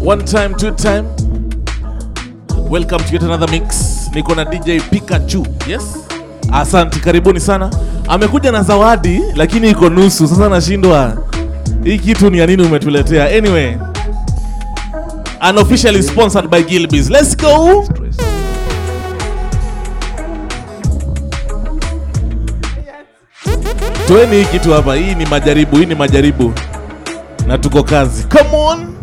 One time, two time. Welcome to yet another mix. Niko na DJ Pikachu. Yes? Asante, karibuni sana. Amekuja na zawadi lakini iko nusu. Sasa nashindwa hii kitu ni ya nini umetuletea. Anyway, unofficially sponsored by Gilbis. Let's go. Toeni hii kitu hapa. Hii ni majaribu, hii ni majaribu. Na tuko kazi. Come on.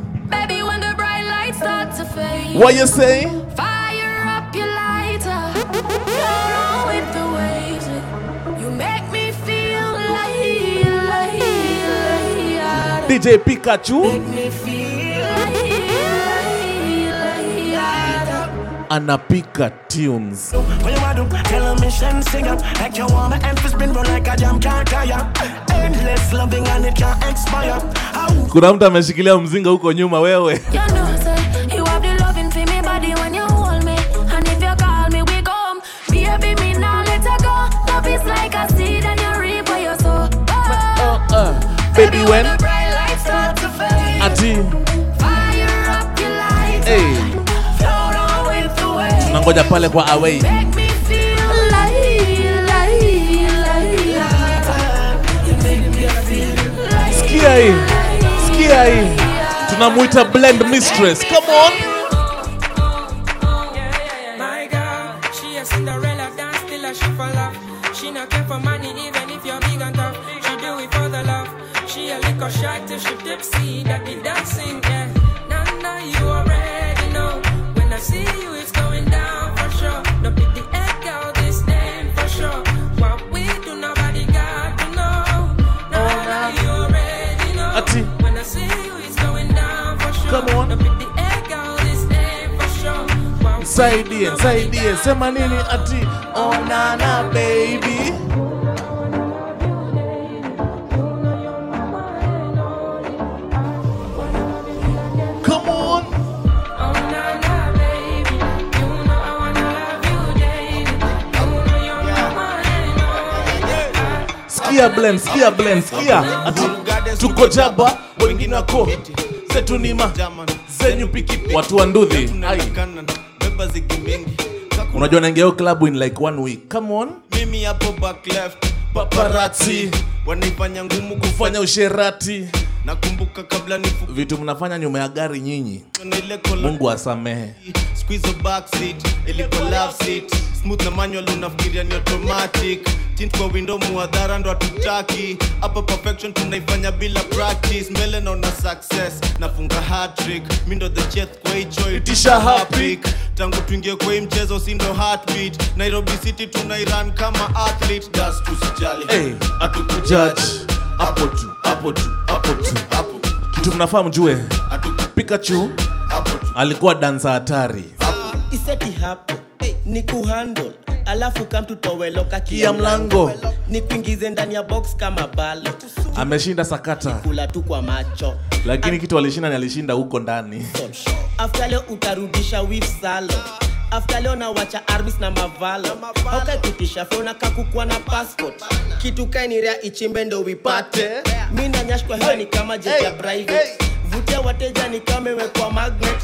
What you say? fire up your lighter. You're on with the waves. You make me feel like, like, like, DJ Pikachu me feel like, like, like, anapika tunes. What you wanna do? tell a mission, sing up Like you want my emphasis spin roll like a jam can't tire Endless loving and it can't expire Kuna mtu ameshikilia mzinga huko nyuma wewe. You know, IUM ati hey. Nangoja pale kwa away Sikia hii. Sikia hii. Tunamwita blend mistress. Come on. Liquor shot till she tipsy. That be dancing, yeah. Nah, nah, you already know. When I see you, it's going down for sure. No pick the egg out this name for sure. What we do, nobody got to know. Nah, nah, you already know. When I see you, it's going down for sure. Come on. No pick the egg out this name for sure. Nisaidie, nisaidie. Sema nini ati oh nana baby. Sikia blend, skia blend, skia Ati tuko jaba, wengine wako zetu nima zenyu piki watu wa ndudhi. Ai. Unajua naingia club in like one week. Come on. mimi hapo back left Paparazzi wanifanya ngumu kufanya usherati. nakumbuka kabla nifu Vitu mnafanya nyuma ya gari nyinyi. Mungu asamehe. Smooth na manual unafikiria ni automatic. Tint kwa window muadhara ndo hatutaki. Hapa perfection tunaifanya bila practice. Mbele naona success nafunga hat-trick mi ndo the chef kwa hicho Itisha happy. tangu tuingie kwa hii mchezo si ndo heartbeat. Nairobi city tunairan kama athlete. Das tusijali. Hey, hatukujudge. Hapo tu, hapo tu, hapo tu. hapo Kitu mnafaa mjue. Pikachu alikuwa dansa hatari. iseti hapo ni kuhandle alafu kamtutoweloka Kia mlango. ni kuingize ndani ya box kama balo. Ameshinda sakata. kula tu kwa macho. Lakini kitu alishinda ni alishinda huko ndani. afta leo utarudisha wif salo. Afta leo nawacha arbis na mavalo. Aukaikutisha fona kakukwa na passport. Kitu kainirea ichimbe ndo wipate. Mi nanyashkwa hiyo ni kama jeja private. vutia wateja ni kamewekwa magnet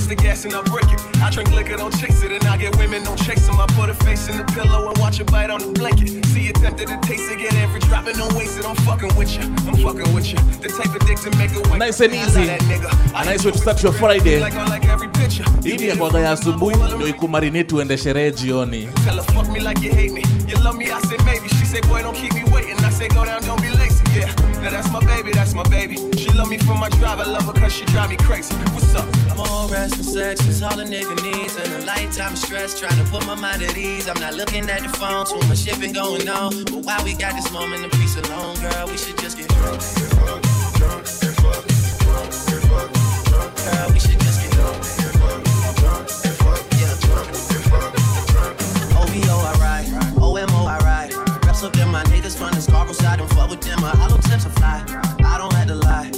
Spray when you naked. You press the gas and I break it. I drink liquor, don't chase it, and I get women, don't chase them. I put a face in the pillow and watch her bite on the blanket. See you tempted to taste again every drop and don't waste it. I'm fucking with you. I'm fucking with you. The type of dick to make a wife. Nice and easy. love that nigga. I A nice way to start your Friday. like I like every picture. Hii ni ya kwaga ya asubuhi ndio ikumarinate uende sherehe jioni. Tell her fuck me like you hate me. You love me, I say maybe. She say boy don't keep me waiting. I say go down, don't be lazy. Yeah, now that's my baby, that's my baby. She love me for my drive, I love her cause she drive me crazy. What's up? More rest sex is all a nigga needs. And a lifetime of stress, trying to put my mind at ease. I'm not looking at the phone, too much shit been going on. But why we got this moment of peace alone, girl? We should just get drunk and fuck, drunk and fuck, drunk and fuck, drunk. We should just get drunk and fuck, drunk and fuck, yeah, ride, ride. Up in my niggas from the Scarborough side, don't fuck with them. I hollow tips, I fly. I don't have to lie.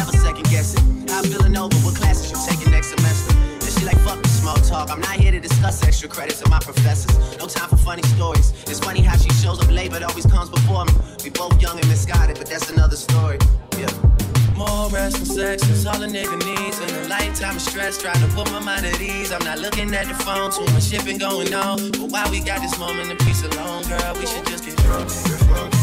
it. How feeling over? What classes you taking next semester? And she like, fuck the small talk. I'm not here to discuss extra credits of my professors. No time for funny stories. It's funny how she shows up late but always comes before me. We both young and misguided, but that's another story. Yeah. More rest and sex is all a nigga needs. And a lifetime of stress trying to put my mind at ease. I'm not looking at the phone, too much been going on. But while we got this moment of peace alone, girl, we should just get drunk. Girl, we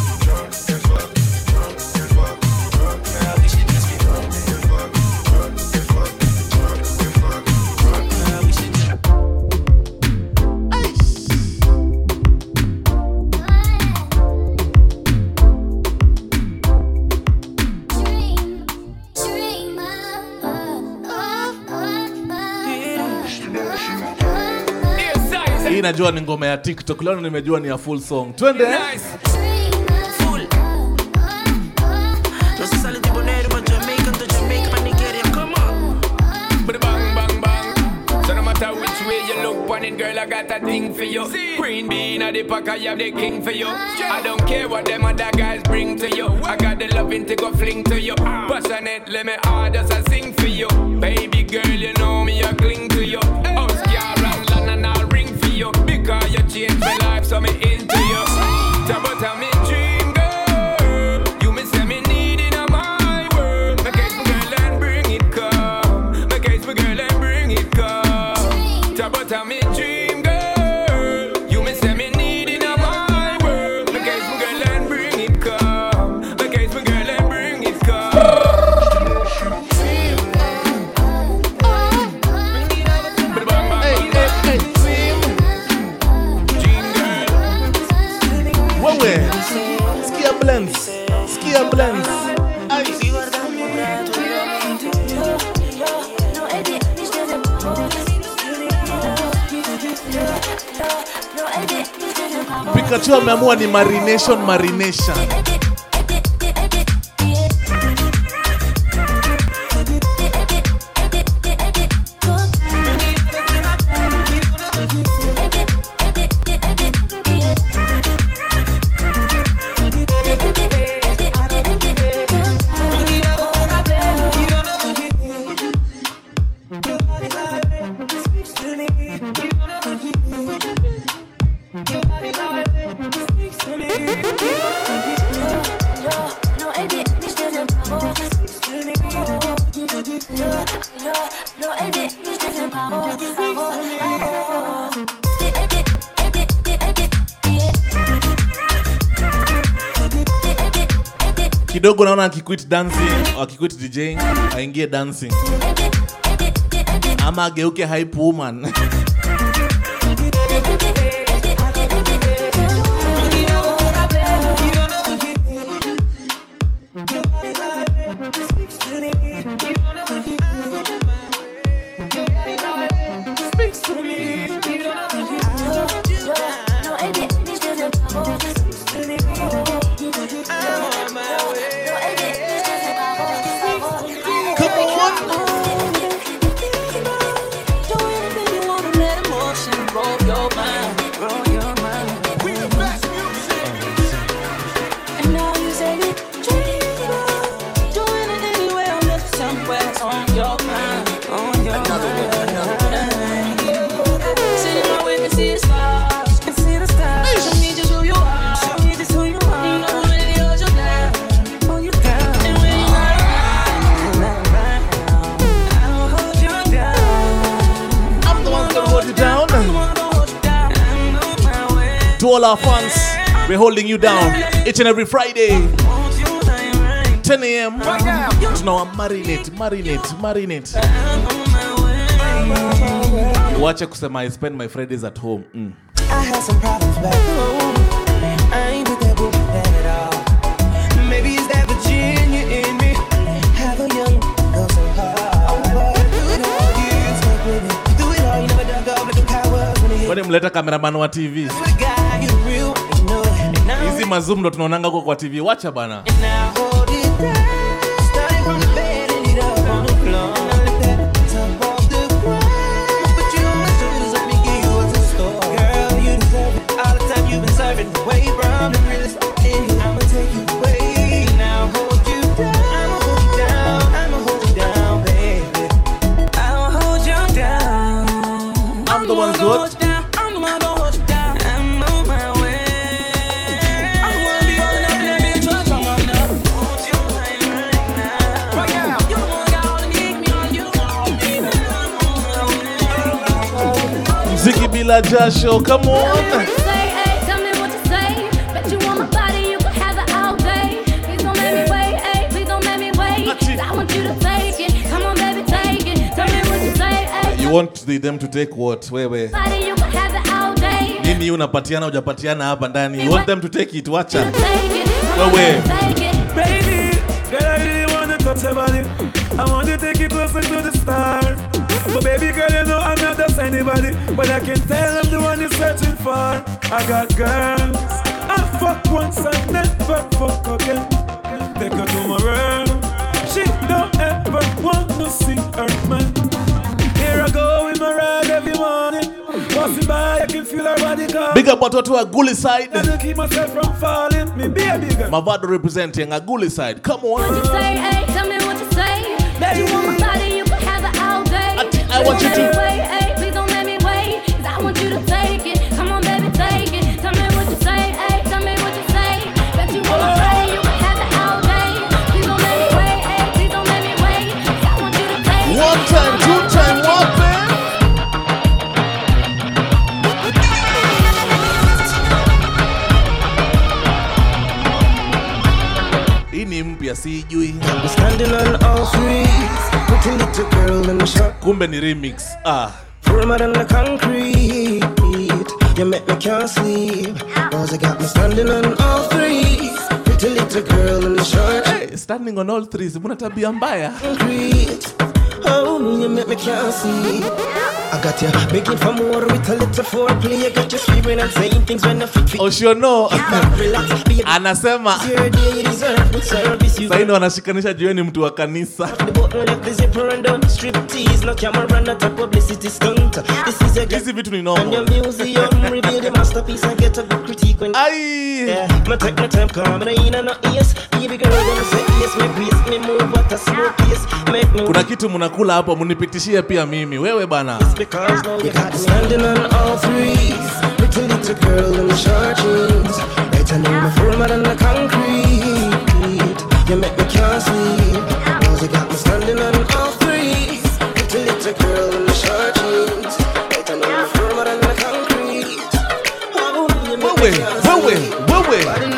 hii najua ni ngoma ya tiktok leo nimejua ni ya full song. Twende. Girl, I got a thing for you. Green bean at the pack, I have the king for you. I don't care what them other guys bring to you. I got the loving to go fling to you. Passionate, let me hard pikachu ameamua ni marination marination akiquit dancing akiquit djing aingie dancing. Ama ageuke hype woman all our fans, we're holding you down each and every Friday, 10 a.m. Tunawa marinate, marinate, marinate. Wache kusema I spend my Fridays at home. Mm. I had some problems back home. I ain't with that book at all. Maybe it's that Virginia in me. Have a young girl so hard. But you know you stuck with it. mleta kameraman wa tv mazum ndo tunaonanga huko kwa tv wacha bana you say, ay, you want the, them to take what? Wewe body, you can have it all day. nini hii unapatiana ujapatiana hapa ndani. You want them to take it? Wacha Take it. Wewe baby, take it. Baby, girl, I really wanna touch your body. I want to take you closer to the stars. But baby girl, you know I'm not just anybody. But I can tell I'm the one you're searching for. I got girls. I fuck once and never fuck again. Take her to my room. She don't ever want to see her man. Here I go with my ride every morning. Passing by, I can feel her body calling. big up watoto wa guli side Got to keep myself from falling. Me baby girl. mavado representing a guli side come on. What you on say, ay, tell me what you say. Bet you want my body, I want you to- make me wait, ay, please don't make me wait. 'Cause I want you to take it. Come on, baby, take it. Tell me what you say, ay, tell me what you say. Bet you want my body, you can have it all day. Please don't make me wait, ay, please don't make me wait. 'Cause I want you to take it. one time two time wape hii ni mpya sijui I'm standing on all three. Pretty little girl in the short kumbe ni remix ah firmer than the concrete. You make me can't sleep. Cause you got me standing on all three. Pretty little girl in the short hey, standing on all threes muna tabia mbaya concrete. Oh, you make me can't see. I got you begging for more with a little foreplay. I got you screaming and saying things when I fit. Oh, sure no. Anasema sasa ndo juu ni mtu wa kanisa. Hizi vitu ni normal. Kuna kitu mnakula hapo mnipitishie pia mimi. Wewe bana. Because now you got me standing on all threes. Little little girl in the short jeans. I know my firmer than the concrete. You make me can't sleep. Cause you got me standing on all threes. Little little girl in the short jeans. I know my firmer than the concrete. Oh, you make me can't sleep.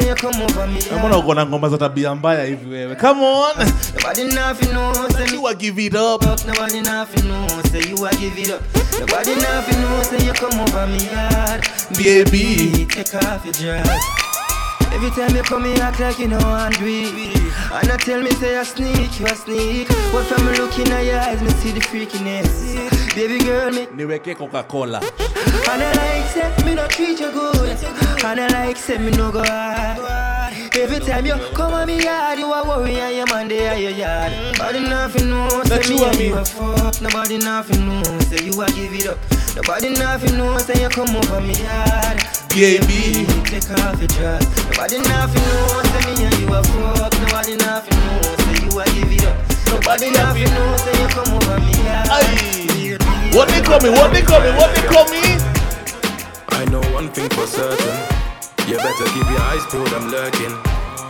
Say you come over me. mbona uko na ngoma za tabia mbaya hivi wewe come on Nobody nothing know, say you a give it up. Nobody nothing know, say you a give it up. Nobody nothing know, say you come over me yard. baby Take off your dress. Every time you come, you act like you know I'm it. And I tell me, say I sneak, you a sneak. But from looking at your eyes, me see the freakiness. Baby girl, me niweke coca-cola And I like say me no treat you good And I like say me no go hard Every time you come on me yard You a worry and your man there at your yard Nobody nothing know Say me and me. you a fuck Nobody nothing know Say you a give it up Nobody nothing know Say you come over me yard baby Take off your dress Nobody nothing know Say me and you a fuck Nobody nothing know Say you a give it up Nobody nothing know Say you come over me yard ai what they call me what they call me what they call me I know one thing for certain. You better keep your eyes peeled, I'm lurking.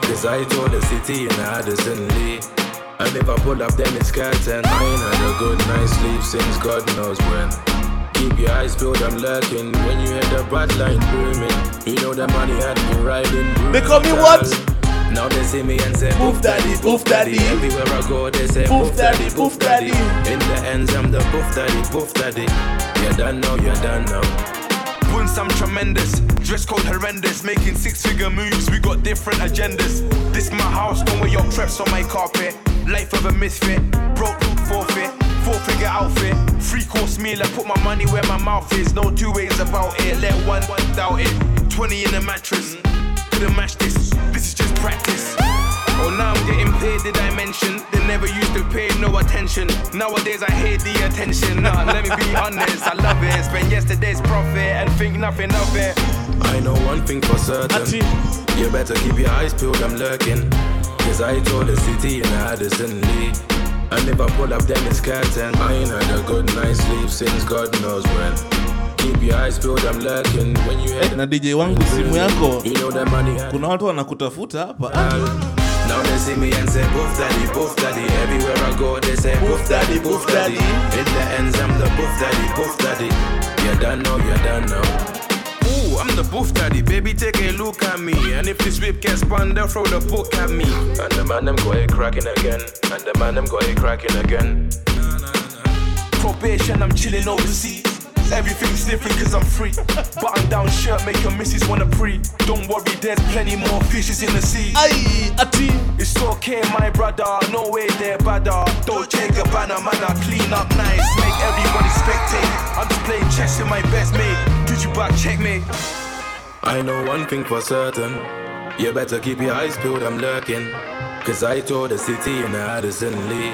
Cause I told the city in Addison Lee. And if I pull up, then it's curtain. I ain't had a good night's sleep since God knows when. Keep your eyes peeled, I'm lurking. When you hear the bad line booming, you know the money had been riding. They call me what? Now they see me and say, Poof daddy, poof daddy. Everywhere I go, they say, Poof poof daddy, daddy, poof poof daddy. daddy. In the ends, I'm the poof daddy, poof daddy. You're done now, you're done now. Once I'm tremendous, dress code horrendous, making six figure moves, we got different agendas. This my house, don't wear your creps on my carpet. Life of a misfit, broke forfeit, four figure outfit, three course meal. I put my money where my mouth is. No two ways about it. Let one doubt it. Twenty in the mattress, couldn't match this. This is just practice. Oh, now I'm getting paid, did I mention? They never used to pay no attention. Nowadays I hate the attention. Nah, let me be honest, I love it. Spend yesterday's profit and think nothing of it. I know one thing for certain. You better keep your eyes peeled, I'm lurking. Cause I told the city in Addison Lee. And I pull up, it's curtain. I ain't had a good night's sleep since God knows when. Keep your eyes peeled, I'm lurking. When you head na DJ wangu simu yako You know that money kuna watu wanakutafuta hapa Now they see me and say, Boof daddy, boof daddy. Everywhere I go, they say, Boof daddy, boof daddy. In the ends, I'm the boof daddy, boof daddy. You done know, you done know. Ooh, I'm the boof daddy, baby, take a look at me. And if this whip gets spun, they'll throw the book at me. And the man them got it cracking again. And the man them got it cracking again. Probation, I'm chilling overseas. Everything's different cause I'm free. Button down shirt, make your missus wanna pre. Don't worry, there's plenty more fishes in the sea. Aye, ati. It's okay, my brother. No way they're badder. Don't take a banner, man. I clean up nice. Make everybody spectate. I'm just playing chess with my best mate. Did you back check me? I know one thing for certain. You better keep your eyes peeled, I'm lurking. Cause I told the city in the Addison Lee.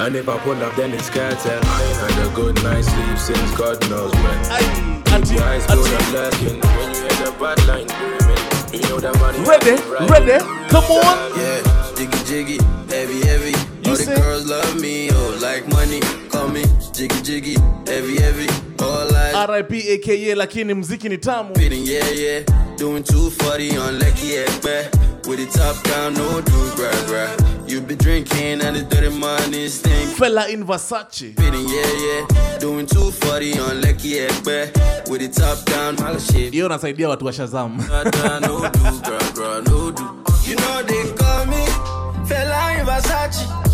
And if I pull up, then it's curtain. I ain't had a good night's sleep since God knows when. Keep your eyes peeled, I'm lurking. When you hear the bad line booming, you know that money. Ready, ready, come on. Yeah, jiggy jiggy, heavy heavy. All the girls love me, oh like money. Call me jiggy jiggy, heavy heavy. All I RIP aka lakini mziki ni tamu feeling, yeah yeah. Doing 240 on Lecky Ekpe. With the top down, no do bruh bruh. You be drinking and the dirty money stink. Fella in Versace Feeling, yeah yeah. Doing 240 on Lecky Ekpe. With the top down, all shit. hiyo nasaidia watu wa Shazam no do, bruh bruh, no do. You know they call me Fella in Versace.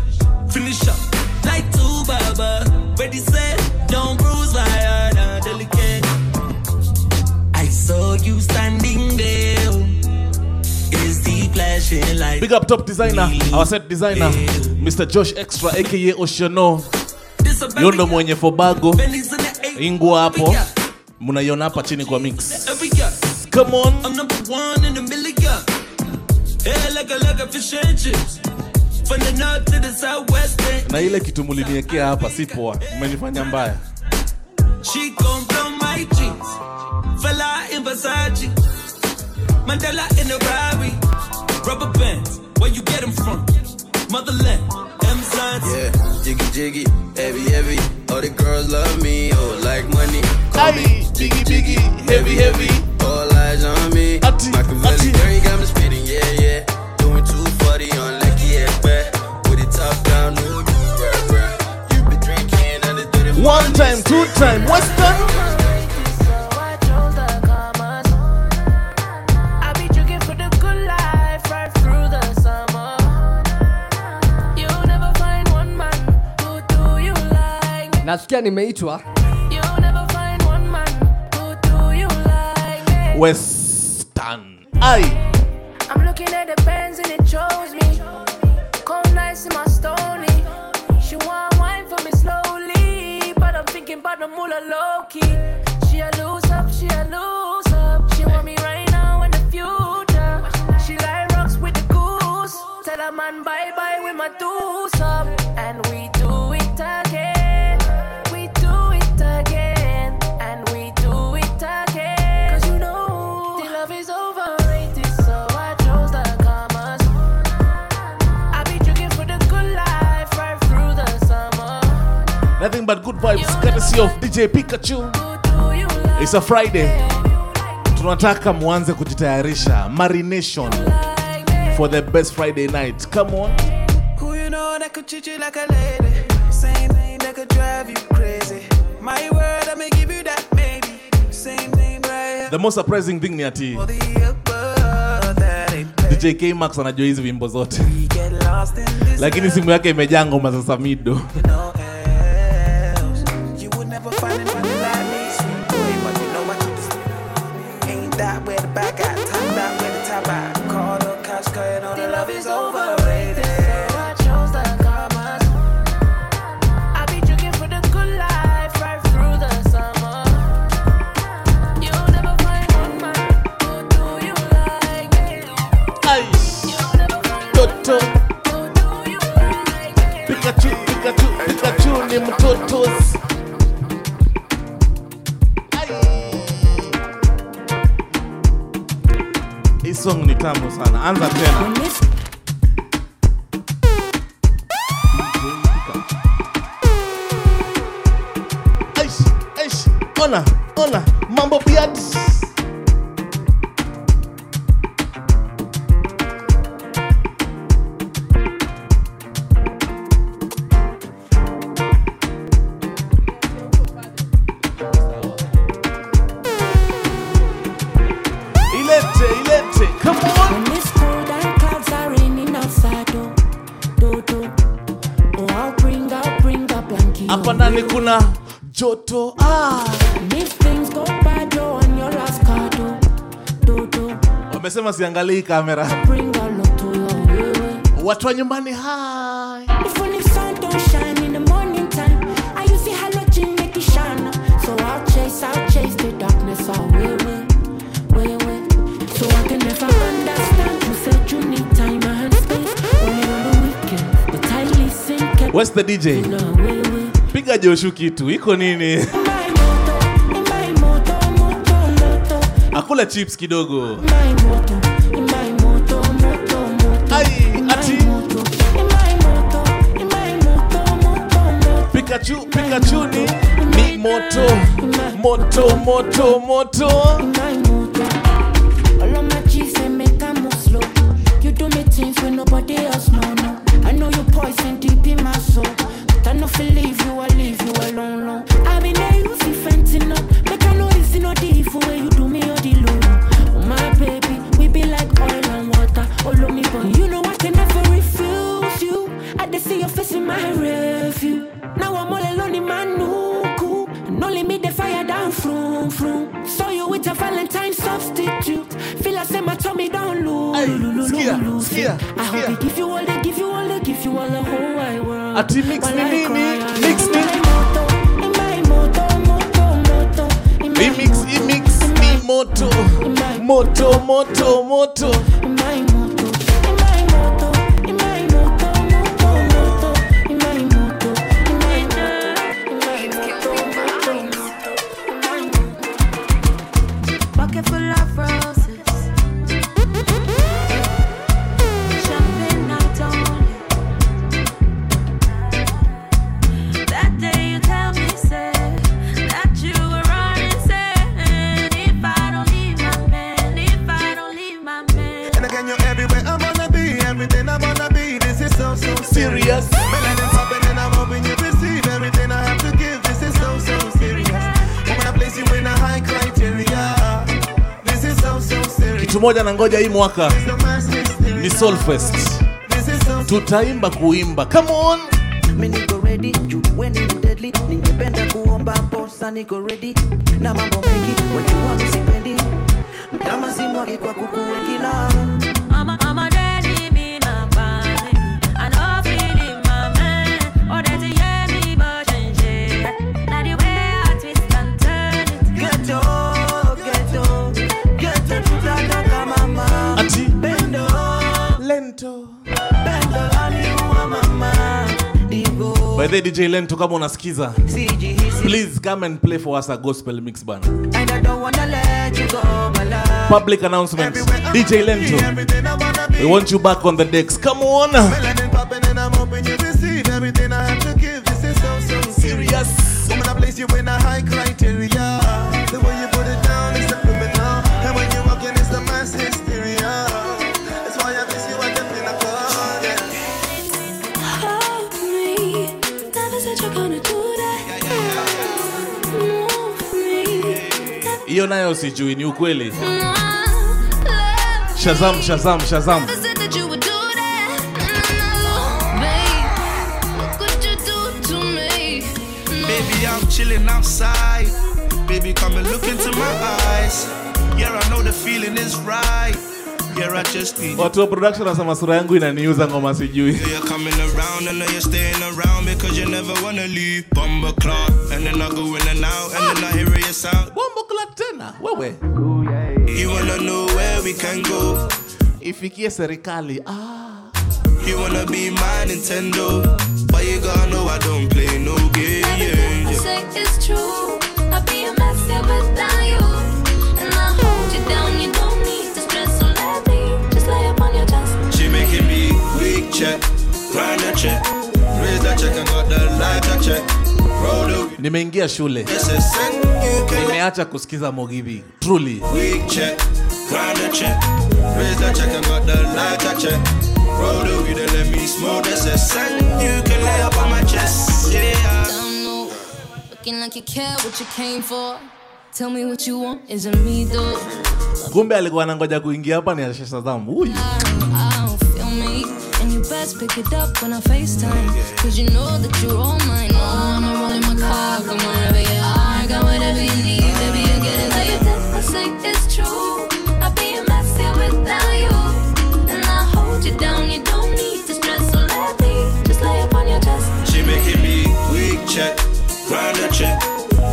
shot. Like two baba, ready set, don't bruise my heart, I'm delicate. I saw you standing there, is the flashing light. Big up top designer, our set designer, Mr. Josh Extra aka Oceano. Yondo mwenye Fobago. ingu hapo. Mnaiona hapa chini kwa mix. Come on. I'm number one in a million. Hair like a like a fish and chips. Na ile kitu muliniekea hapa si poa. Mmenifanya mbaya. She gon' blow my jeans. Fella in Versace. Mandela in a Rari. Rubber bands, where you get them from? Motherland. Yeah, jiggy jiggy, heavy heavy. All the girls love me, oh like money. Call me jiggy jiggy, heavy heavy. All eyes on me. Machiavelli, girl, you got top down, no do, bruh bruh. You been drinking and the dirty One time, two time, Western. I be drinking for the good life right through the summer. You'll never find one man who do you like me. nasikia nimeitwa You'll never find one man who do you like me. Western. Aye. I'm looking at the Benz and it shows me. In my stony. She want wine for me slowly, but I'm thinking about the moolah low key. Nothing but good vibes courtesy of DJ Pikachu. It's a Friday. Tunataka mwanze kujitayarisha marination for the best Friday night. Come on. Who you know that could treat you like a lady? Same thing that could drive you crazy. My word, I may give you that baby. Same thing right The most surprising thing ni ati DJ K Max anajua hizi wimbo zote, lakini simu yake imejaa ngoma za Samido. You know, toes. Hii song ni tamu sana, anza tena. usiangalie kamera. Watu wa nyumbani, hai Where's the DJ? Piga Joshu kitu iko nini? kula chips kidogo pikachuni ati. Ni moto moto moto moto, moto. mwaka ni Solfest, tutaimba kuimba. Come on. Ningependa kuomba posa, niko ready. Na mambo mengi, wengi wangu sipendi, simwagi kwa kukuwekila DJ Lento come on Askiza. Please come and play for us a gospel mix band. And I don't wanna let you go, my love. Public announcement. DJ Lento. We want you back on the decks. Come on. Serious. Place you in a high criteria. The way hiyo nayo sijui ni ukweli shazam shazam shazam. Baby, I'm chilling outside. Baby, come and look into my eyes. Yeah, I know the feeling is right. Yeah, I just need watu wa production nasema sura yangu inaniuza ngoma sijui You're coming around, I know you're staying around because you never wanna leave. Bomber clock, and then I go in and out, and then I hear your sound. Bomber clock tena, wewe. You wanna know where we can go? Ifikie serikali. Ah. You wanna be my Nintendo, but you gotta know I don't play no game. Everything I Yeah, say is true. I'd be a mess here without you. And I hold you down, you don't need to stress, so let me just lay up on your chest. She making me weak check, grind that check, raise that check, and got the light that check. nimeingia shule nimeacha kusikiza mogibi truly check, check, Kumbe alikuwa anangoja kuingia hapa ni ashesha. Huyu. Best pick it up when I FaceTime. Cause you know that you're all mine. Oh, I'ma roll in my car, come wherever you are. Got whatever you need, baby, you get it. Everything I say is true. I'd be a mess here without you. And I hold you down, you don't need to stress. So let me just lay up on your chest. She making me weak check, grind that check,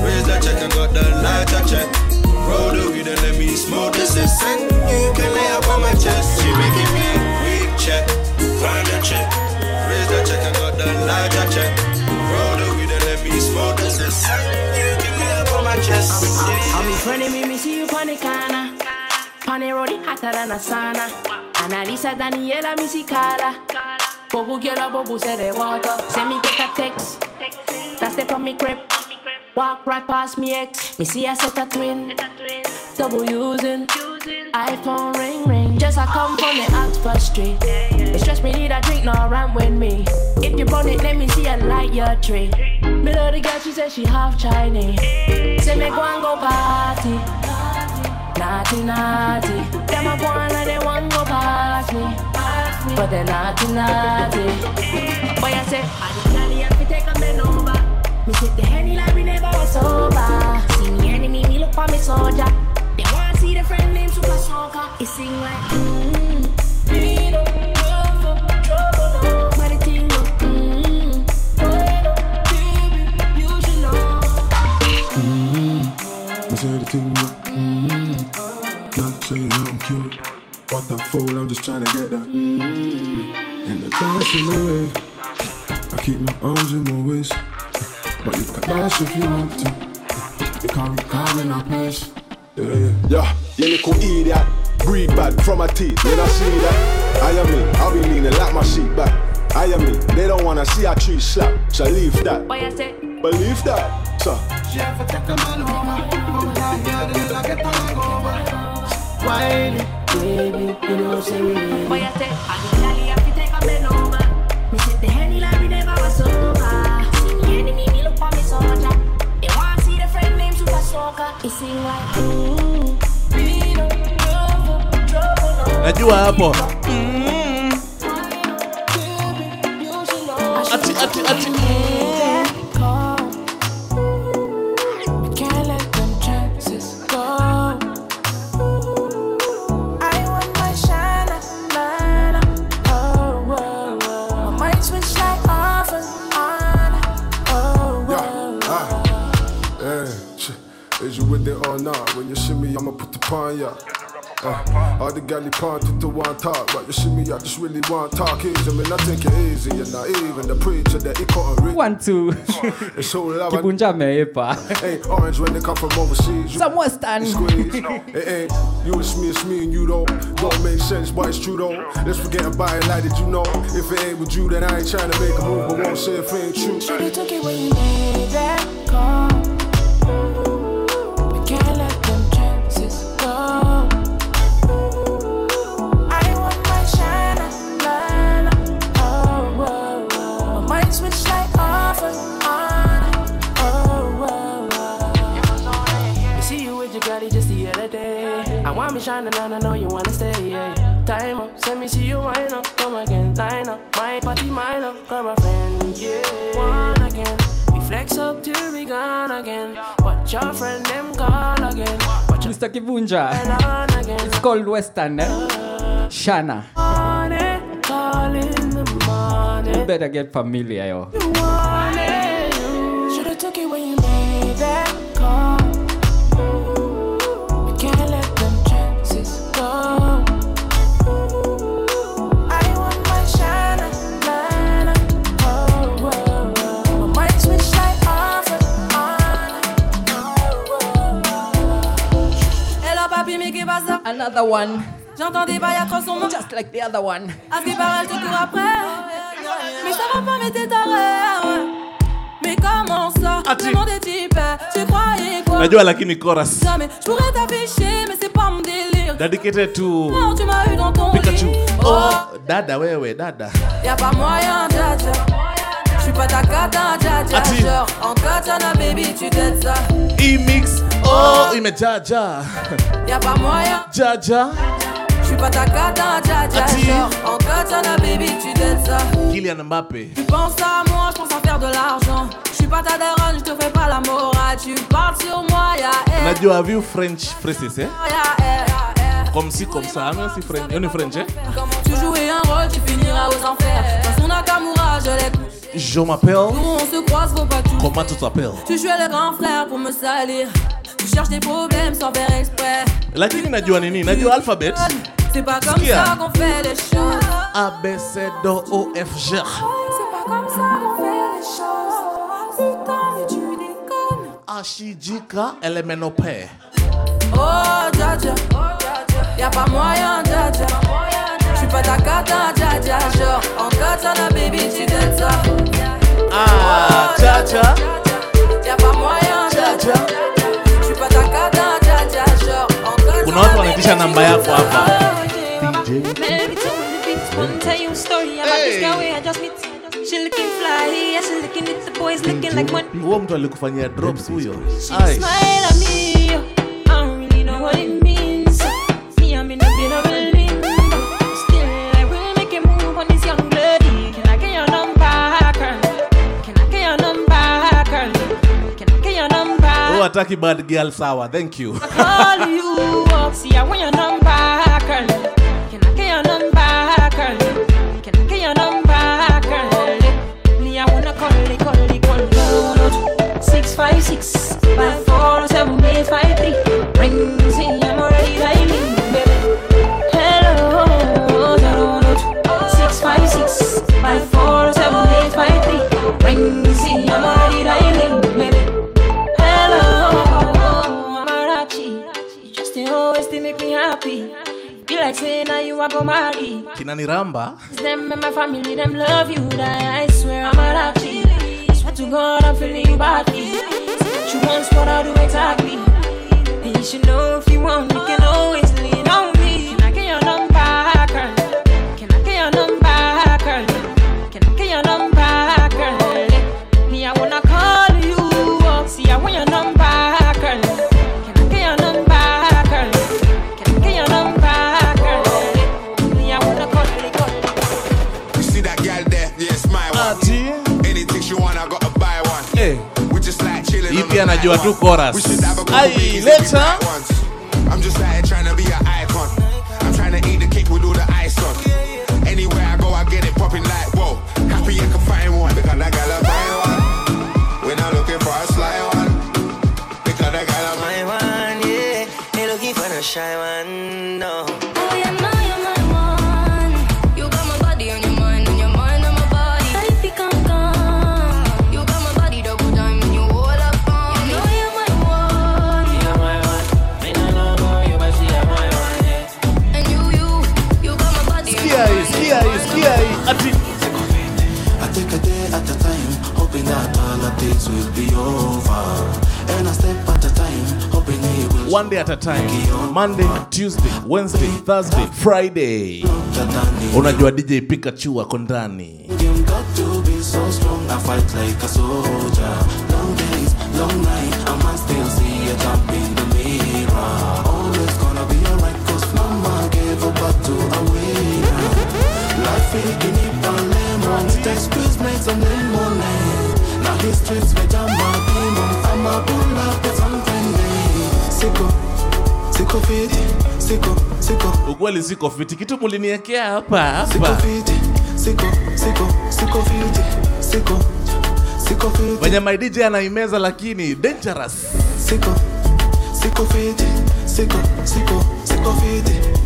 raise that check, and got the light that check. Roll the weed and let me smoke. This is you can lay up on my chest. She making me up on my chest. I'm in front of me, me see you on the corner. On the road, hotter than a sauna. Annalisa, Daniela, me see Carla. Bobu girl, a bobu say they water. Send me get a text. That's the from me crib. Walk right past me ex. Me see I set a twin. Double using. iPhone ring ring. Just I come from the Oxford Street. Stress me need a drink, no run with me. If you burn it, let me see a light your tree. Me love the girl, she said she half Chinese. Say me go and go party. Naughty, naughty. Them a go and they want go past me. But they naughty, naughty. Boy, I say, I the candy have to take a bend over. Me sit the henny like we never was sober. See me enemy, me look for me soldier. They want to see the friend named Super Smoker. It sing like, mmm, we I say mm-hmm. Not saying I'm cute. What the fool, I'm just trying to get that. Mm-hmm. In the dance in the way. I keep my arms in my waist. But you can dance if you want to. You can't be calm in our place. Yeah, yeah. Yeah, you little idiot. Breathe bad from my teeth. When I see that, I am me. I'll be leaning like my sheep back. I am me. They don't wanna see a tree slap. So leave that. Boy, I say, Believe that. So. Whiny, baby, you know say we need. Boy, I say, I the galley have to take a bend over. Me sit the henny like we never was sober. See me enemy, me look for me soldier. They want to see the friend named Super Smoker. It sing like, ooh, we don't love trouble, najua hapo Ati, ati, ati. Can't you with it or not? When you see me, I'ma put the pawn ya. Uh, all the galley pawn to the one talk, but you see me, I just really want talk easy. Man, I take it easy, you're not even the preacher that he couldn't read. One, two. It's so loud. Kibunjah ameipa. Ain't orange when they come from overseas. You Some Western. Squeeze. it ain't you, it's me, it's me and you don't. Don't make sense, but it's true though. Let's forget about it, like did you know? If it ain't with you, then I ain't trying to make a move, but won't say if it ain't true. Should've took it when you made that call. Me shining and I know you wanna stay, yeah. Time up, send me see you wind up, come again, line up, my party, mine up, grab a friend, yeah. One again, we flex up till we gone again. Watch your friend them call again. Mr. Kibunjah. It's called Western, eh? Shana. Morning, call in the morning. You better get familiar, yo. Another one. J'entends des bails à trois son Just like the other one. À ce qui paraît, elle te court après. Mais ça va pas, mais t'es taré. Mais comment ça? Le monde est type, tu croyais quoi? najua lakini chorus Jamais, je pourrais t'afficher, mais c'est pas mon délire. dedicated to Non, tu m'as eu dans ton Pikachu lit. oh dada wewe dada Y'a pas moyen, dja dja. J'suis pas ta cata, dja dja. Genre, en katana, baby, tu t'aides ça. e-mix oh imejaja Y'a pas moyen. jaja J'suis pas ta cata, dja dja. Genre, en katana, baby, tu t'aides ça. Kylian Mbappé Tu penses à moi, je pense à faire de l'argent. Je suis pas ta daronne, je te fais pas la morale. Tu parles sur moi, ya eh. najua viu french phrases eh? Ya eh. Comme si comme ça mais si french french eh Tu jouais un rôle, tu finiras aux enfers. Dans son Nakamura, je l'ai je m'appelle Nous on se croise, faut pas tout. comment tu t'appelles? Tu jouais le grand frère pour me salir. Tu cherches des problèmes sans faire exprès. lakini najua nini najua alphabet C'est pas comme ça qu'on fait les choses. A B C D O F G C'est pas comme ça qu'on fait les choses. Putain, mais tu déconnes. Ashijika Elemenope Oh, dja dja. Y'a pas moyen, dja dja. J'suis pas ta cata, dja dja. Genre, en katana, baby, tu te ça. ah jaja Y'a pas moyen, dja dja. J'suis pas ta cata, dja dja. Genre, en katana, kuna watu wanaitisha namba yako hapa huo mtu alikufanyia drops huyo smile at me, I don't really know what it means. hataki bad girl sawa. Thank you. Call you up. See i want your number girl. Can i get your number girl? Can i get your number girl? Me i wanna call call call Like saying now you are go marry. kinaniramba It's them and my family, them love you. That I swear I'm a. I swear to God, I'm feeling you badly. Say what you want, what I do exactly. And you should know if you want, you can always chilling hii on pia the najua night tu chorus ai once. I'm just like trying to be an icon. I'm trying to eat the cake with all the ice on. Anywhere I go, I get it popping like whoa. Happy I can find one because I got a fine one. We're not looking for a sly one because I got a My one, yeah. they looking for a shy one, one day at a time, Monday, Tuesday, Wednesday, Thursday, Friday. Unajua DJ Pikachu ako ndani. Streets with a. I'm a pull up, it's ukweli siko fiti kitu muliniwekea hapa hapa. siko. Anaimeza lakini dangerous. Siko. Siko fiti siko. Siko. Siko fiti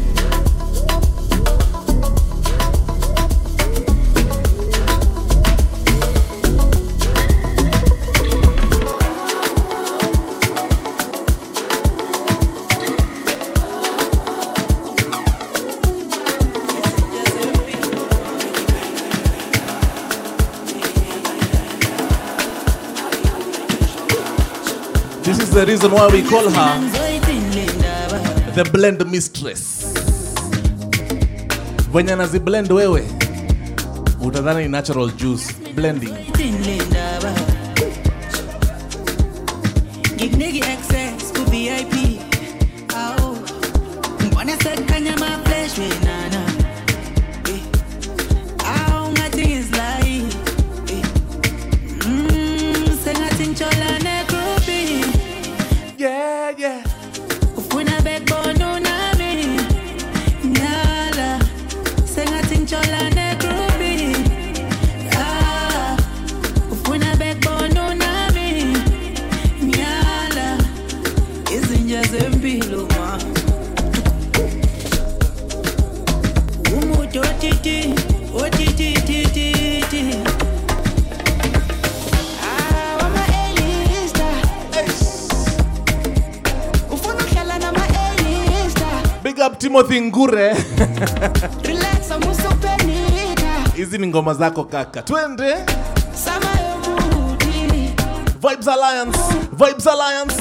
the reason why we call her the blend mistress. Venye anaziblend wewe utadhani ni natural juice blending? Gig timothy ngure. Hizi ni ngoma zako kaka. Twende. Vibes alliance. Vibes alliance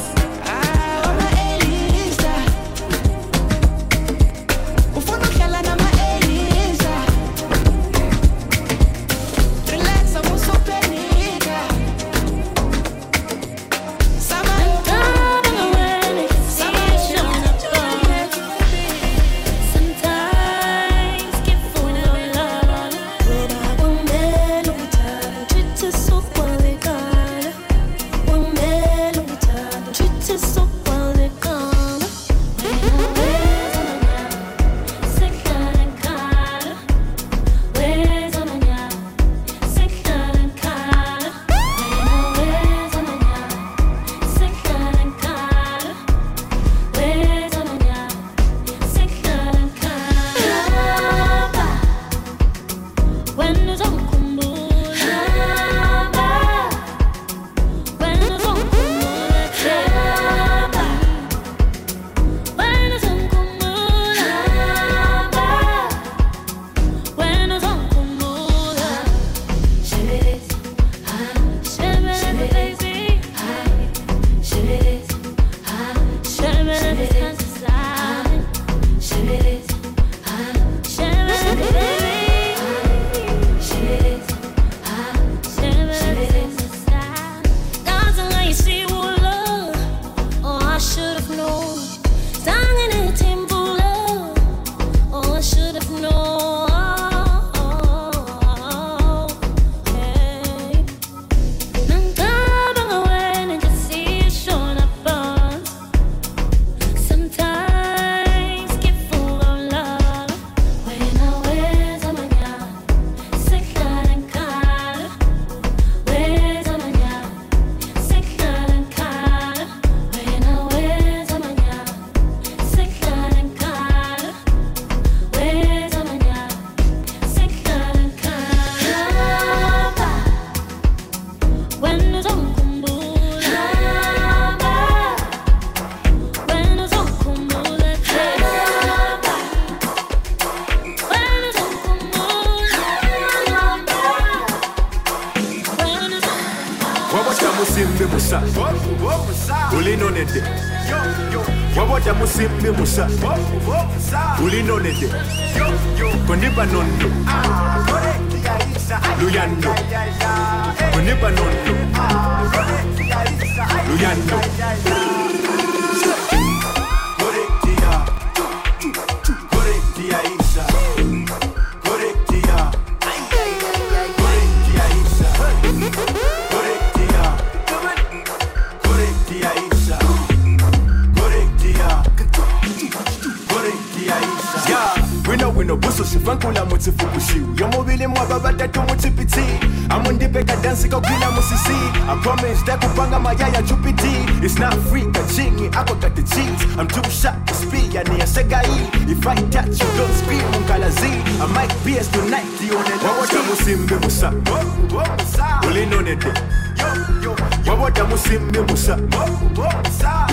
woda musimbi musa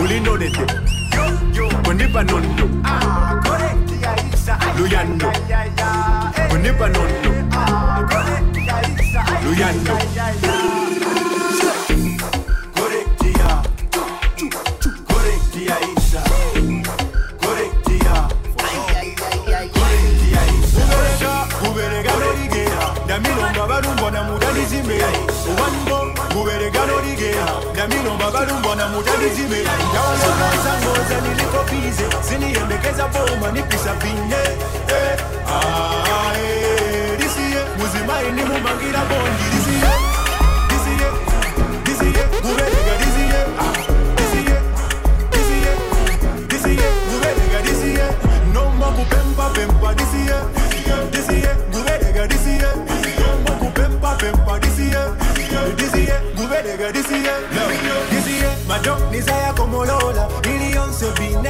ulinonete kunipa nondo luyano kunipa nondo luyano muda bizime ndawalona sangoza nilikopize ziniendekeza boma nipisa vinye. Eh, ah, eh, disiye muzimaini mumangira bongiri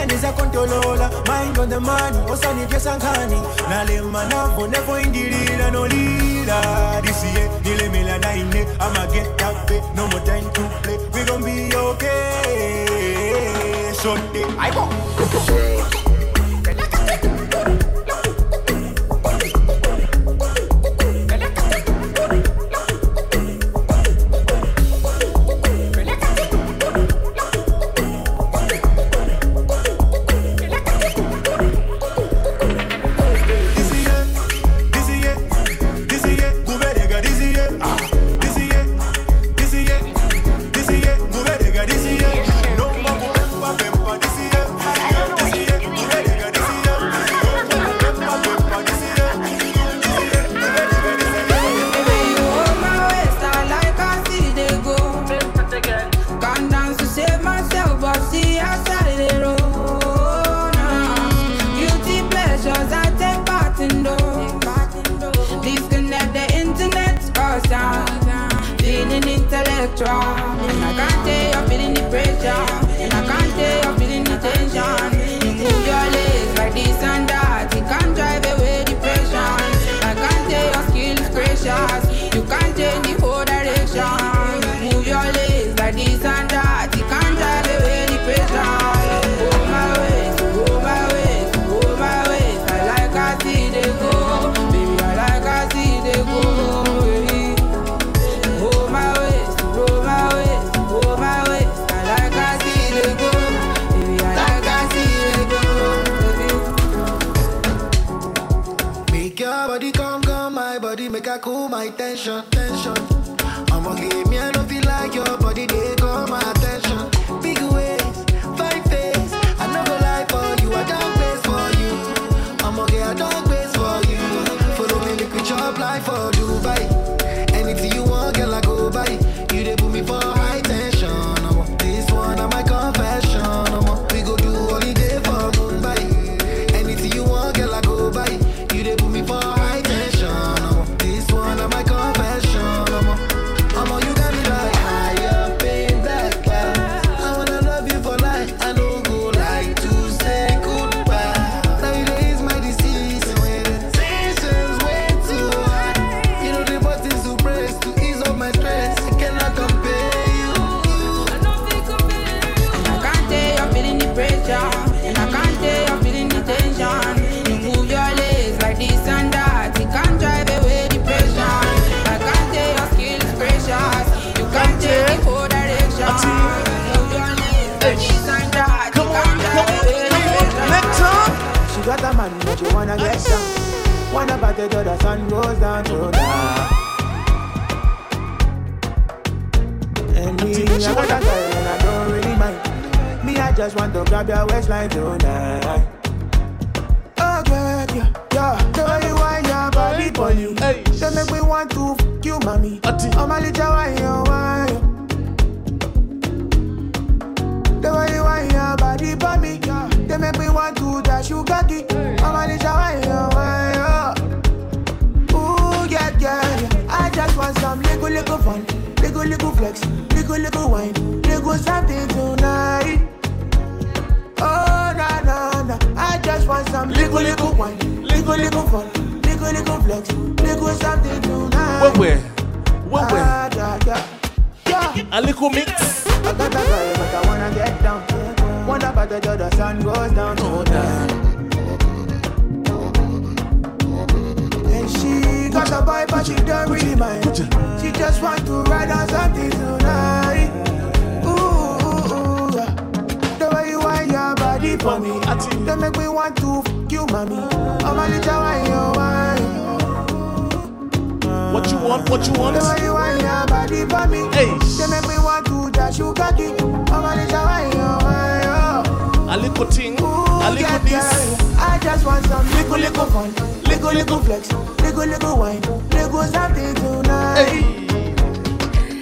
ndaneza kontolola mind on the money osanigesa nkani nalema navoneko indirira nolira disiye nilemela naine amagetape no more time to play. We gon be okay. Sunday i go direction. One about the other, sun goes down to down. And me, I got a girl and I don't really mind. Me, I just want to grab your waistline tonight. Oh, girl, yeah, yeah. The way you want your body for you. Hey. Make me want to f you, mommy. I'm a little wine, you wine. The way you want your body for me. Yeah. They make me want to dash you, got. Fun, little little flex, little little wine, little something tonight. Oh na na na, I just want some little little wine, little little fun, little little flex, little something tonight. Wewe, wewe. Ah, yeah, yeah. Yeah. A little mix. I got a girl, but I wanna get down. Wonder about the the sun goes down. Oh, down. She a boy, but she don't really mind. She just want to ride on something tonight. Ooh, ooh, ooh. The way you want your body for me, they make me want to f you, mommy. I'm a little wine, you wine. What you want? What you want? The way you want your body for me, Hey. they make me want to dash you cocky. I'm a little wine, you wine, oh. A little thing, a little yeah, this. yeah. I just want some little, little fun, little, little flex, little, little wine, little something tonight.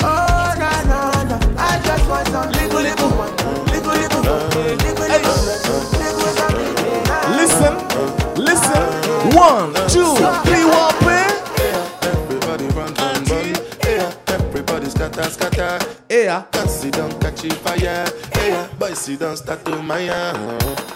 Oh, na, na, na. I just want some little, little fun, little, little fun, little, little flex, little something tonight. Listen, listen. One, two, three, one, play. Everybody run, run, run. Everybody scatter, scatter. Yeah, can't sit down, catch fire. Yeah, boys sit down, start to my ah.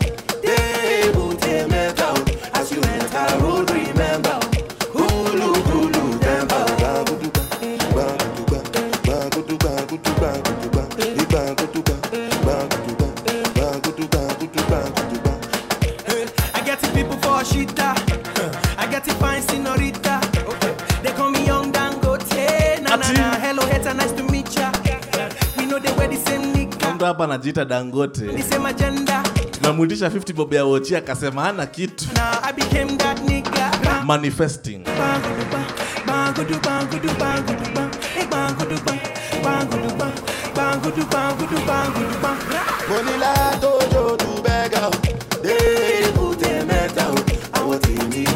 mtoto hapa anajiita Dangote, namuitisha 50 bob ya wochi, akasema hana kitu. Manifesting. Bonilla tojo tubega, de kute awotini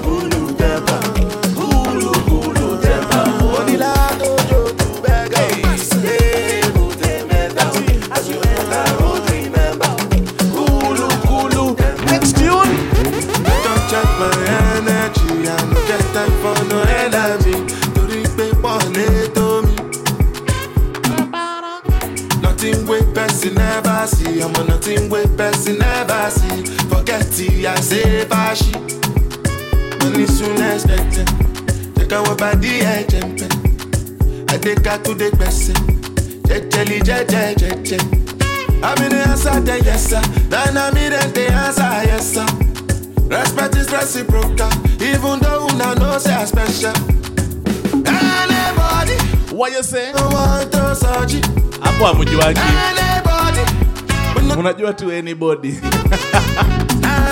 never see, ọmọ nothing wey person never see. Forget ti I say fashi. Money soon expected, jẹ́ káwọn bá dí ẹ̀jẹ̀ ń pẹ́. Adéka tó the dé gbẹ̀sẹ̀, jẹ́jẹ́lì jẹ́jẹ́ jẹ́jẹ́. Àmì ní answer the yes sir, then àmì dem dey answer yes sir. Respect is reciprocal, even though una know say I special. Anybody, What you say? no want to search it. Hapo amujuaki. Anybody, Unajua tu anybody. Naka something, naka something. Go back a vele, vele, naka something. You your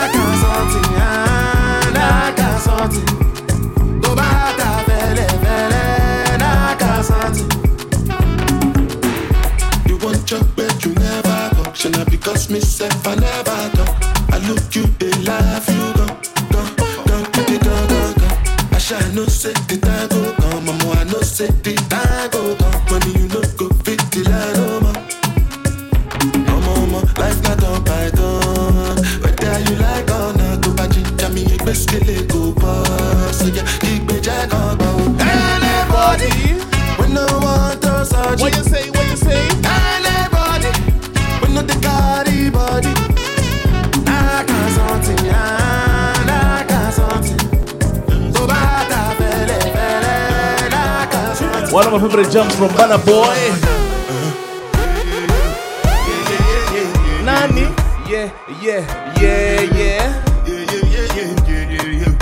go. Shall I because myself, I never go. I look you, they laugh, you go, go, go, go, go, go, go. I shall no say the time go come, I no say the One of my favorite jumps from Burna Boy. Nani? Yeah, yeah, yeah, yeah. Yeah, yeah, yeah, yeah, yeah, yeah, yeah.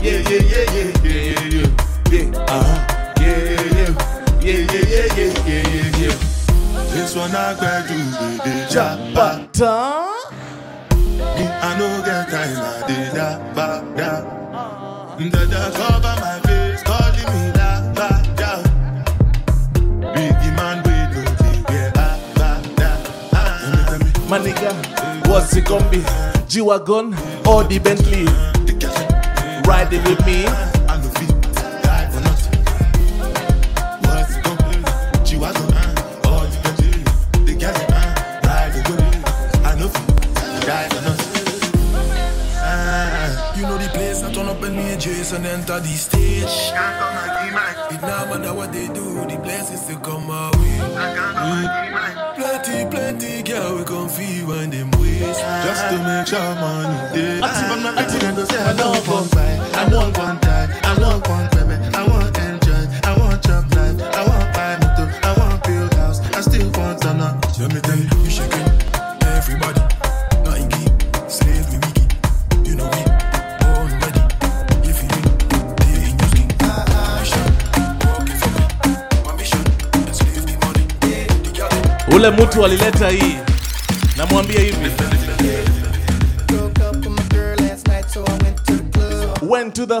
Yeah, yeah, yeah, yeah, yeah, yeah, yeah. Ah. Yeah, yeah, yeah, yeah, yeah, yeah, yeah. This one I got you, baby. Jabata. Me, I no get time, I did that, ba, da. Dada cover my My nigga, what's it gonna be? G Wagon or the Bentley? Riding with me. You know the place, I turn up and me and Jason enter the stage. It now matter what they do, the place is to come my way plenty, plenty girl we gon' feel when them waste Just to make sure man you did. Active on my active and say I don't want buy I want one time. I want one payment I want enjoy, I want job life I want buy motor, I want build house. I still want to know Let me tell you Ule mtu alileta hii, namwambia hivi. Went to the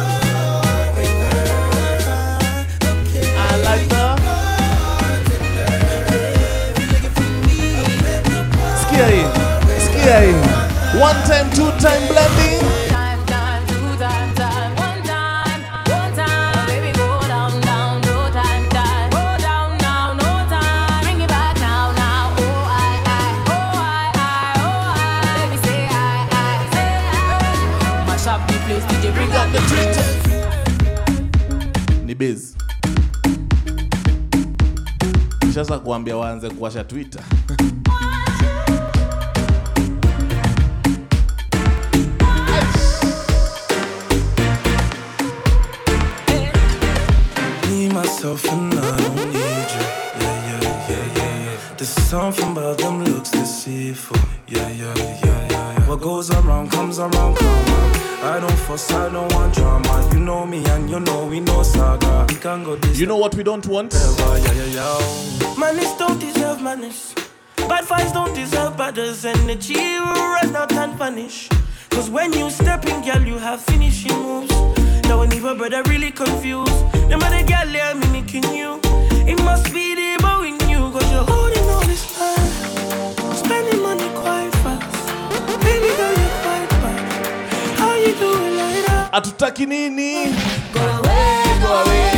Sikia hii, sikia hii. One time, two time blending. Sasa kuambia waanze kuwasha Twitter. You know what we don't want? Manners don't deserve manners. Bad fights don't deserve badders. Energy will run out and punish. Cause when you step in, girl, you have finishing moves. Now when even brother really confused. No matter girl, I'm mimicking you. It must be the bow in you, cause you're holding all this time. Spending money quite fast. Baby girl, you're quite bad. How you doing later? like that? Atutaki nini? Go away, go away.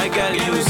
my girl, you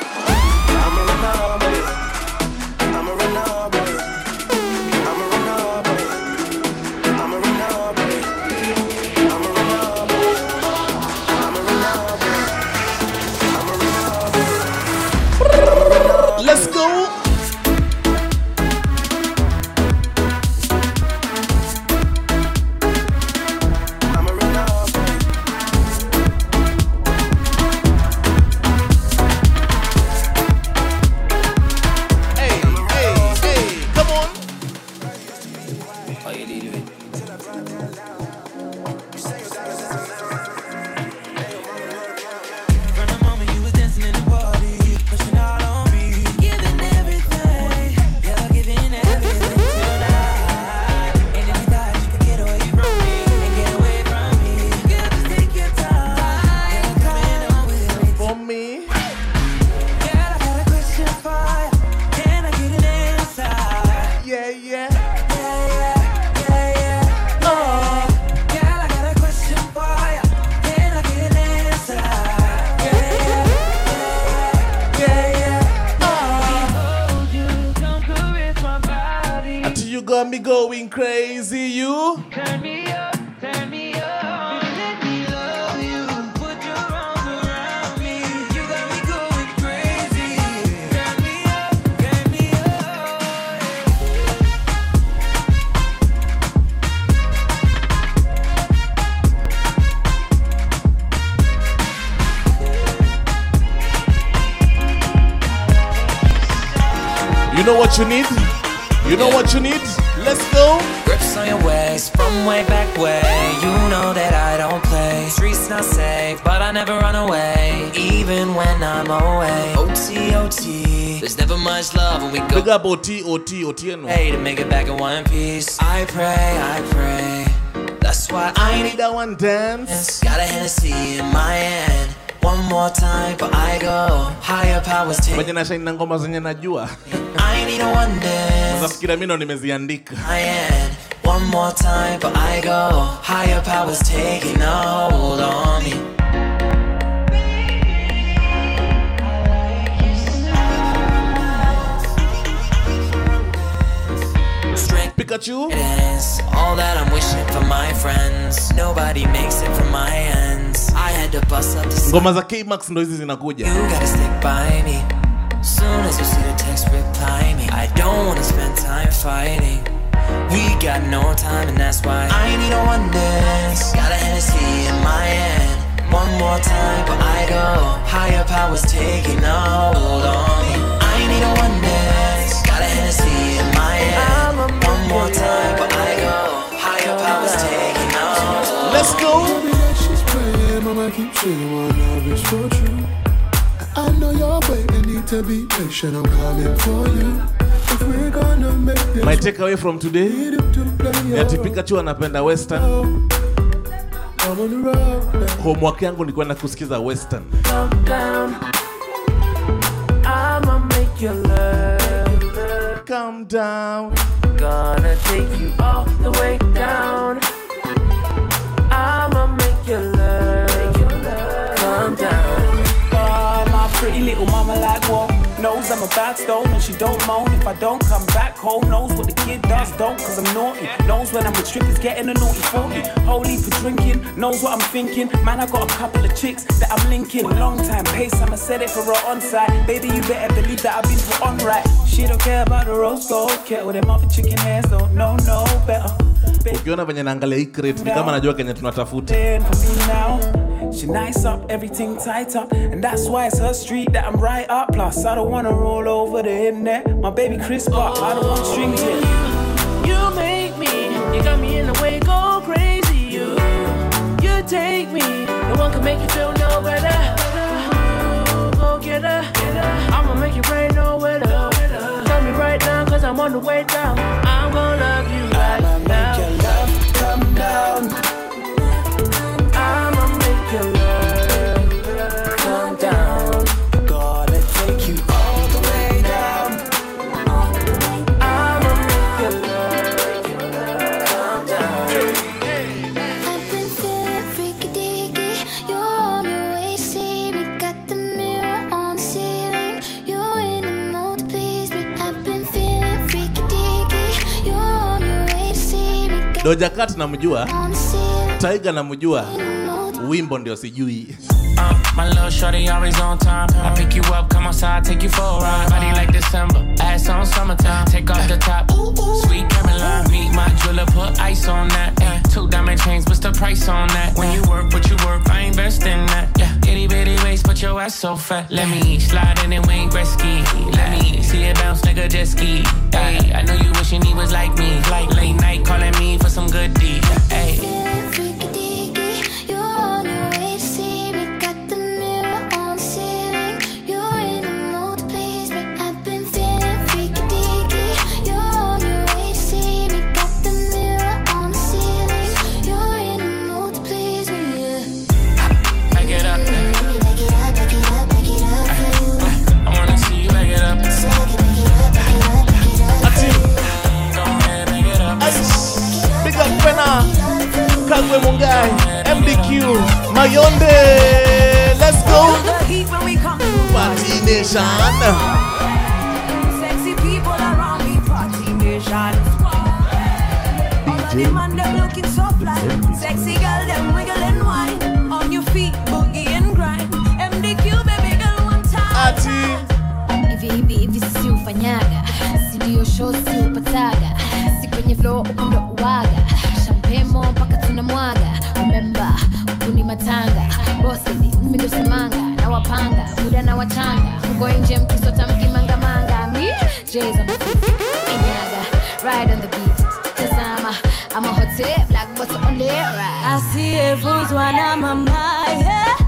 much love when we go. Big up OT, OT, Otieno. Hey, to make it back in one piece. I pray, I pray. That's why I need that one dance. Got a Hennessy in my hand. One more time, for I go. Higher powers take. Pamoja na shine na ngoma zenye najua. I need a one dance. Sasa mimi ndo nimeziandika. I am. One more time, for I go. Higher powers taking a hold on me. Pikachu. Dance, all that I'm wishing for my friends. Nobody makes it from my ends. I had to bust up the Ngoma za K-Max ndo hizi zinakuja. You gotta stick by me. Soon as you see the text, reply me. I don't wanna spend time fighting. We got no time, and that's why I need a one dance. Got a Hennessy in my hand. One more time, but I go. Higher powers taking a hold on me. I need a one dance. Hennessy in my hand. One more time, but I go. Higher powers taking a Let's go. Baby, that she's praying, mama keep saying one love is for true. I know you're waiting, need to be patient. I'm coming for you. If we're gonna make this My takeaway from today ni ati Pikachu anapenda western. Homework yangu ni kwenda kusikiza western. down. I'ma make you love. Calm down. Gonna take you all the way down. I'ma make you love. Calm down. Uh, my pretty little mama like what? Knows I'm a bad stone and she don't moan if I don't come back home. Knows what the kid does, don't cause I'm naughty. Knows when I'm with strippers getting a naughty 40. Holy for drinking, knows what I'm thinking. Man, I got a couple of chicks that I'm linking. Long time pace, I'ma set it for her on site. Baby, you better believe that I've been put on right. She don't care about the rose gold, care what them other chicken hairs don't know no better. Ukiona venye naangalia hii crate ni kama najua kenye tunatafuta. Then for me now. She nice up, everything tight up, and that's why it's her street that I'm right up. Plus, I don't wanna roll over the internet. My baby Chris Park, I don't want strings in. You make me, you got me in the way, go crazy. You, you take me, no one can make you feel no better. Go get her, I'ma make your brain no wetter. Tell me right now, cause I'm on the way down. I'm gonna love you right I'ma now. make your love come down. Doja Cat namjua, Tiger namjua, wimbo ndio sijui. Uh, my little shorty always on time. I pick you up, come outside, take you for a ride. Body like December, ass on summertime. Take off the top, sweet Caroline. Meet my jeweler, put ice on that. Two diamond chains, what's the price on that? When you work, what you work, I invest in that. Yeah, itty bitty waist, but your ass so fat. Let me slide in and Wayne Gretzky. Let me see it bounce, nigga, jet ski. Hey, I know you wishing he was like me. Like late night calling me for some good deed. Hey. Kagwe Mungai, MDQ, Mayonde. Let's go. Party Nation. Sexy people around me, party nation. All them looking so fly. Sexy girl, them wiggle and wine. On your feet, boogie and grind. MDQ, baby girl, one time. hivi hivi hivi sisi ufanyaga sindio show si upataga si kwenye flo ukundo uwaga wachanga mko nje mkisota mkimangamanga mi jeza inyaga ride on the beat tazama I'm a hotel black bottle on the right asiyevuzwa na mamaye avuzwae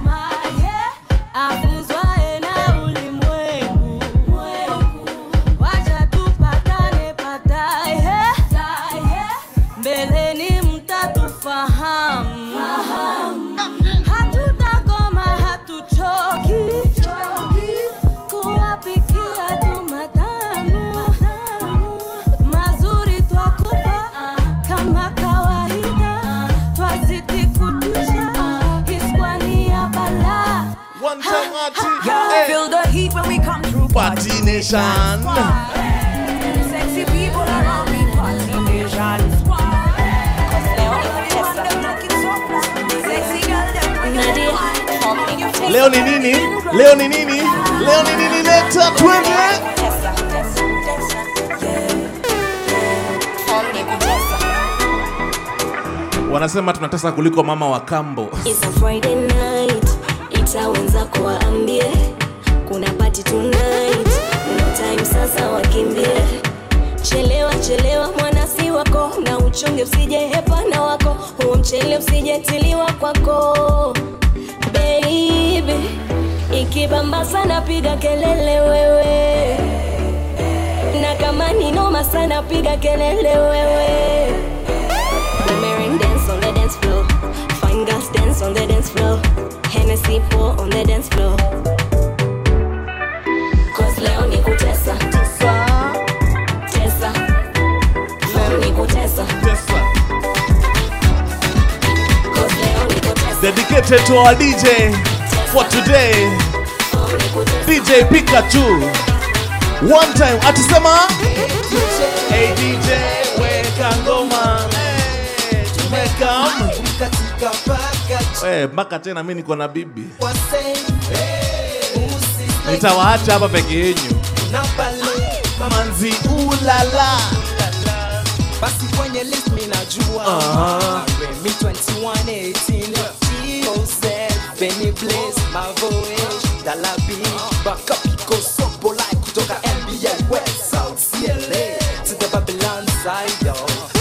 Sexy people around me, them Leo ni nini? Leo ni nini? Leo ni nini? Leta twende. Wanasema tunatesa kuliko mama wa kambo. It's a Friday night, ita wenzako waambie kuna party tonight, sasa wakimbie. Chelewa chelewa mwana si wako, na uchunge usije hepana wako, huo mchele usijetiliwa kwako baby. Ikibamba sana piga kelele wewe, na kama ni noma sana piga kelele wewe. Pour on the dance floor. Cause leo ni kutesa. Dedicated to our DJ for today. DJ Pikachu. One time atusema Hey DJ weka ngoma. Eh, mpaka tena mi niko na bibi. Nitawaacha hapa peke yenyu manzi ulala. Basi kwenye list mi najua Aha. Remy 2118 Jose Benny Blaze Mavoish Dalabi Bakapiko Sopo like kutoka NBA West South CLA to the Babylon side yo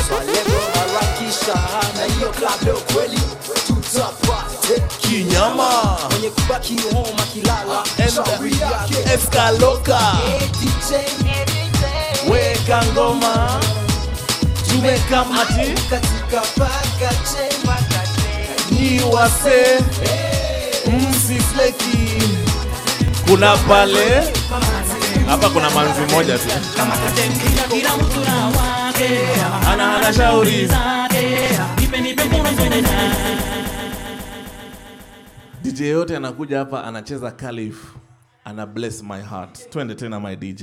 Swalebo harakisha na hiyo club leo kweli. Tutapate Kinyama. mwenye kubaki home akilala ah, shauri yake Escaloka. Hey, DJ weka ngoma. Tumekam ati katika paka chema ni wase. Msifleki. Kuna pale. Hapa kuna manzi moja tu. Ana ana shauri. DJ yote anakuja hapa anacheza Khalif. Ana bless my heart. Twende tena my DJ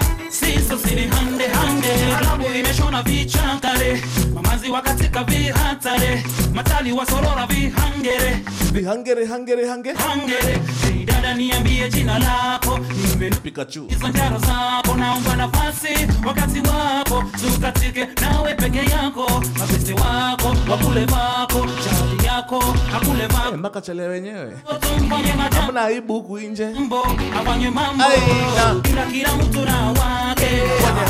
Siso sini hande. Hande, klabu imeshona vichakare, mamazi wakatika vihatare, matali wasorora vihangere, vihangere hangere hange. Hangere. Dada niambie jina lako, Pikachu hizo njaro zako, naomba nafasi. Wakati wako, tukatike nawe peke yako, mapesi wako wakule vako, chali yako akule vako, mpaka chale wenyewe. Hamna aibu huku nje. Afanye mambo. Kila kila mtu na wake,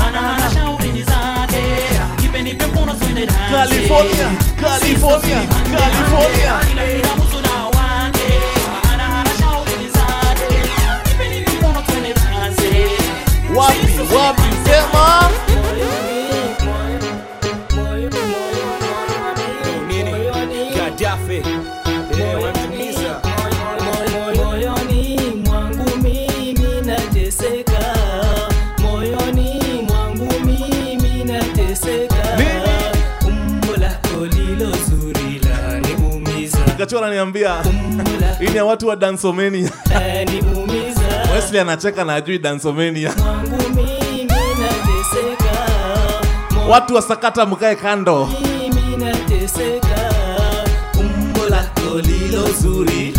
hana hana shauri ni zake, nipe nipe mkono twende. California, California, California. Kila kila mtu na wake, hana hana zake, nipe nipe mkono twende wapi wapi sema Pikachu ananiambia hii ya watu wa dansomania. Wesley anacheka na ajui dansomania. Watu wa sakata mkae kando. Zuri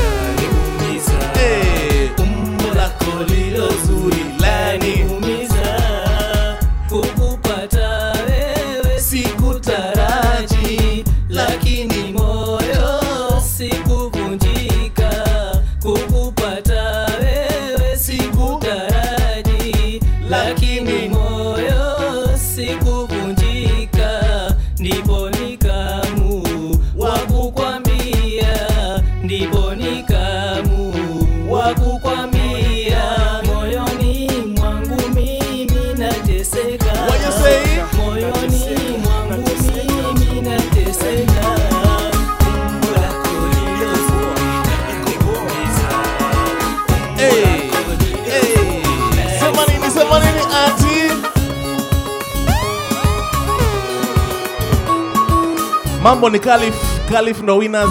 Mambo ni Calif, Calif ndo winners.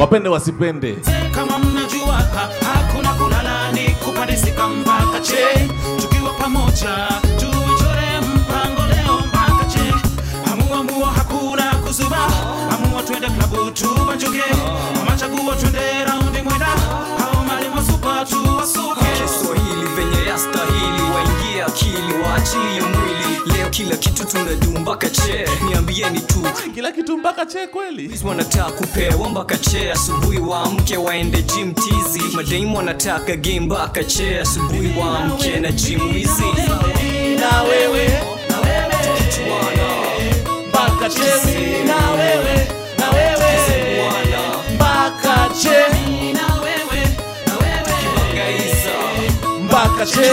Wapende wasipende. kama mnajua hakuna kulala ni kupandisika mpaka che tukiwa pamoja tuichore mpango leo mpaka che amua mua hakuna kuzuba amua twende klabu tubanjuke akili, waachilie mwili. Leo kila kitu tunadu mpaka che, niambieni tu. Kila kitu mpaka che kweli. Wanataka kupewa mpaka che, asubuhi waamke waende jim tizi. Madaimu wanataka game mpaka che, asubuhi waamke na jim wizi. Na wewe, mpaka che, na wewe, na wewe, mpaka che, mpaka che,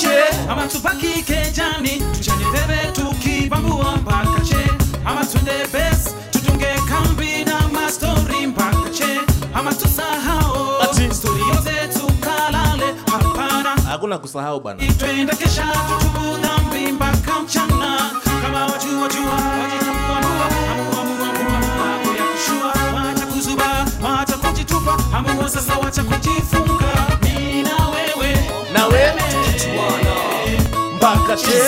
che. ama tupaki kejani tuchane bebe tukibambua mpaka che. Ama twende bes tutunge kambi na mastori mpaka che. Ama tusahao stori yote tukalale hapana. Hakuna kusahau bana. twende kesha tutubu dhambi mpaka mchana. Kama wajua jua wajitamuanua amua mua mua mambo ya kushua. Wacha kuzuba wacha kujitupa. Amua sasa wacha kujifunga. Mimi na wewe. Na wewe, mpaka che.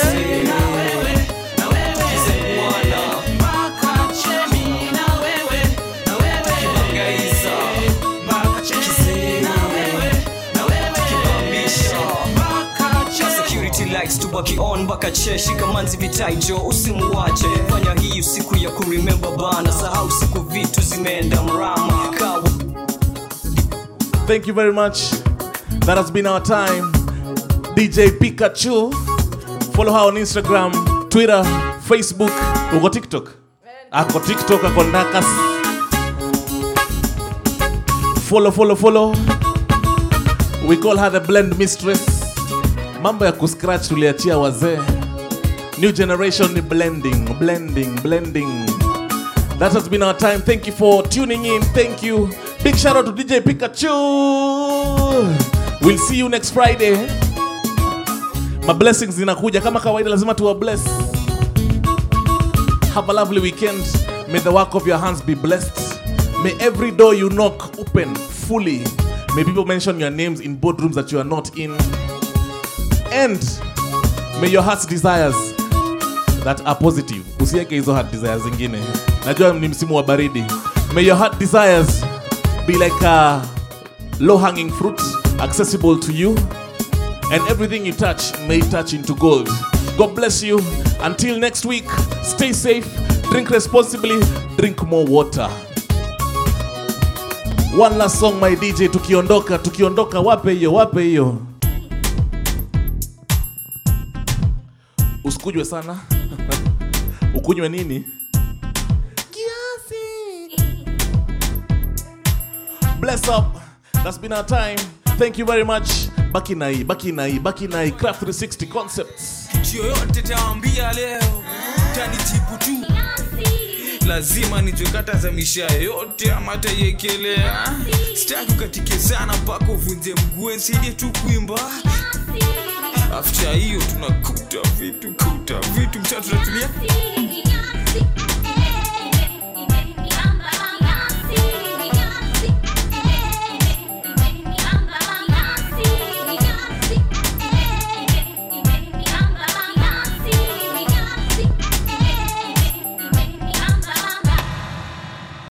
Security lights tubaki on mpaka che shikamanzi vitaijo usimuwache fanya hii siku ya kuremember bana sahau siku vitu zimeenda mrama Kawa Thank you very much. That has been our time. DJ Pikachu. Follow her on Instagram, Twitter, Facebook. Uko TikTok? Ako TikTok, ako Ndakas. Follow, follow, follow. We call her the blend mistress. Mambo ya kuscratch tuliachia wazee. New generation blending, blending, blending. That has been our time. Thank you for tuning in. Thank you. Big shout out to DJ Pikachu. We'll see you next Friday. My blessings zinakuja kama kawaida, lazima tuwa bless. Have a lovely weekend. May the work of your hands be blessed. May every door you knock open fully. May people mention your names in boardrooms that you are not in. And may your heart's desires that are positive. Usiweke hizo heart desires zingine. Najua ni msimu wa baridi. May your heart desires be like a low hanging fruit accessible to you. And everything you touch may touch into gold. God bless you. Until next week, stay safe, drink responsibly, drink more water. One last song my DJ tukiondoka, tukiondoka wape hiyo, wape hiyo. Usikujwe sana. Ukunywe nini? Bless up. That's been our time. Thank you very much. Baki na hii, baki na hii, baki na hii. Craft 360 Concepts. yoyote tawambia leo tanijibu tu lazima nijokatazamisha yote ama taiekelea sitaki ukatike sana mpaka uvunje mguu tu kuimba afta hiyo tunakuta vitu kuta vitu mcha tunatulia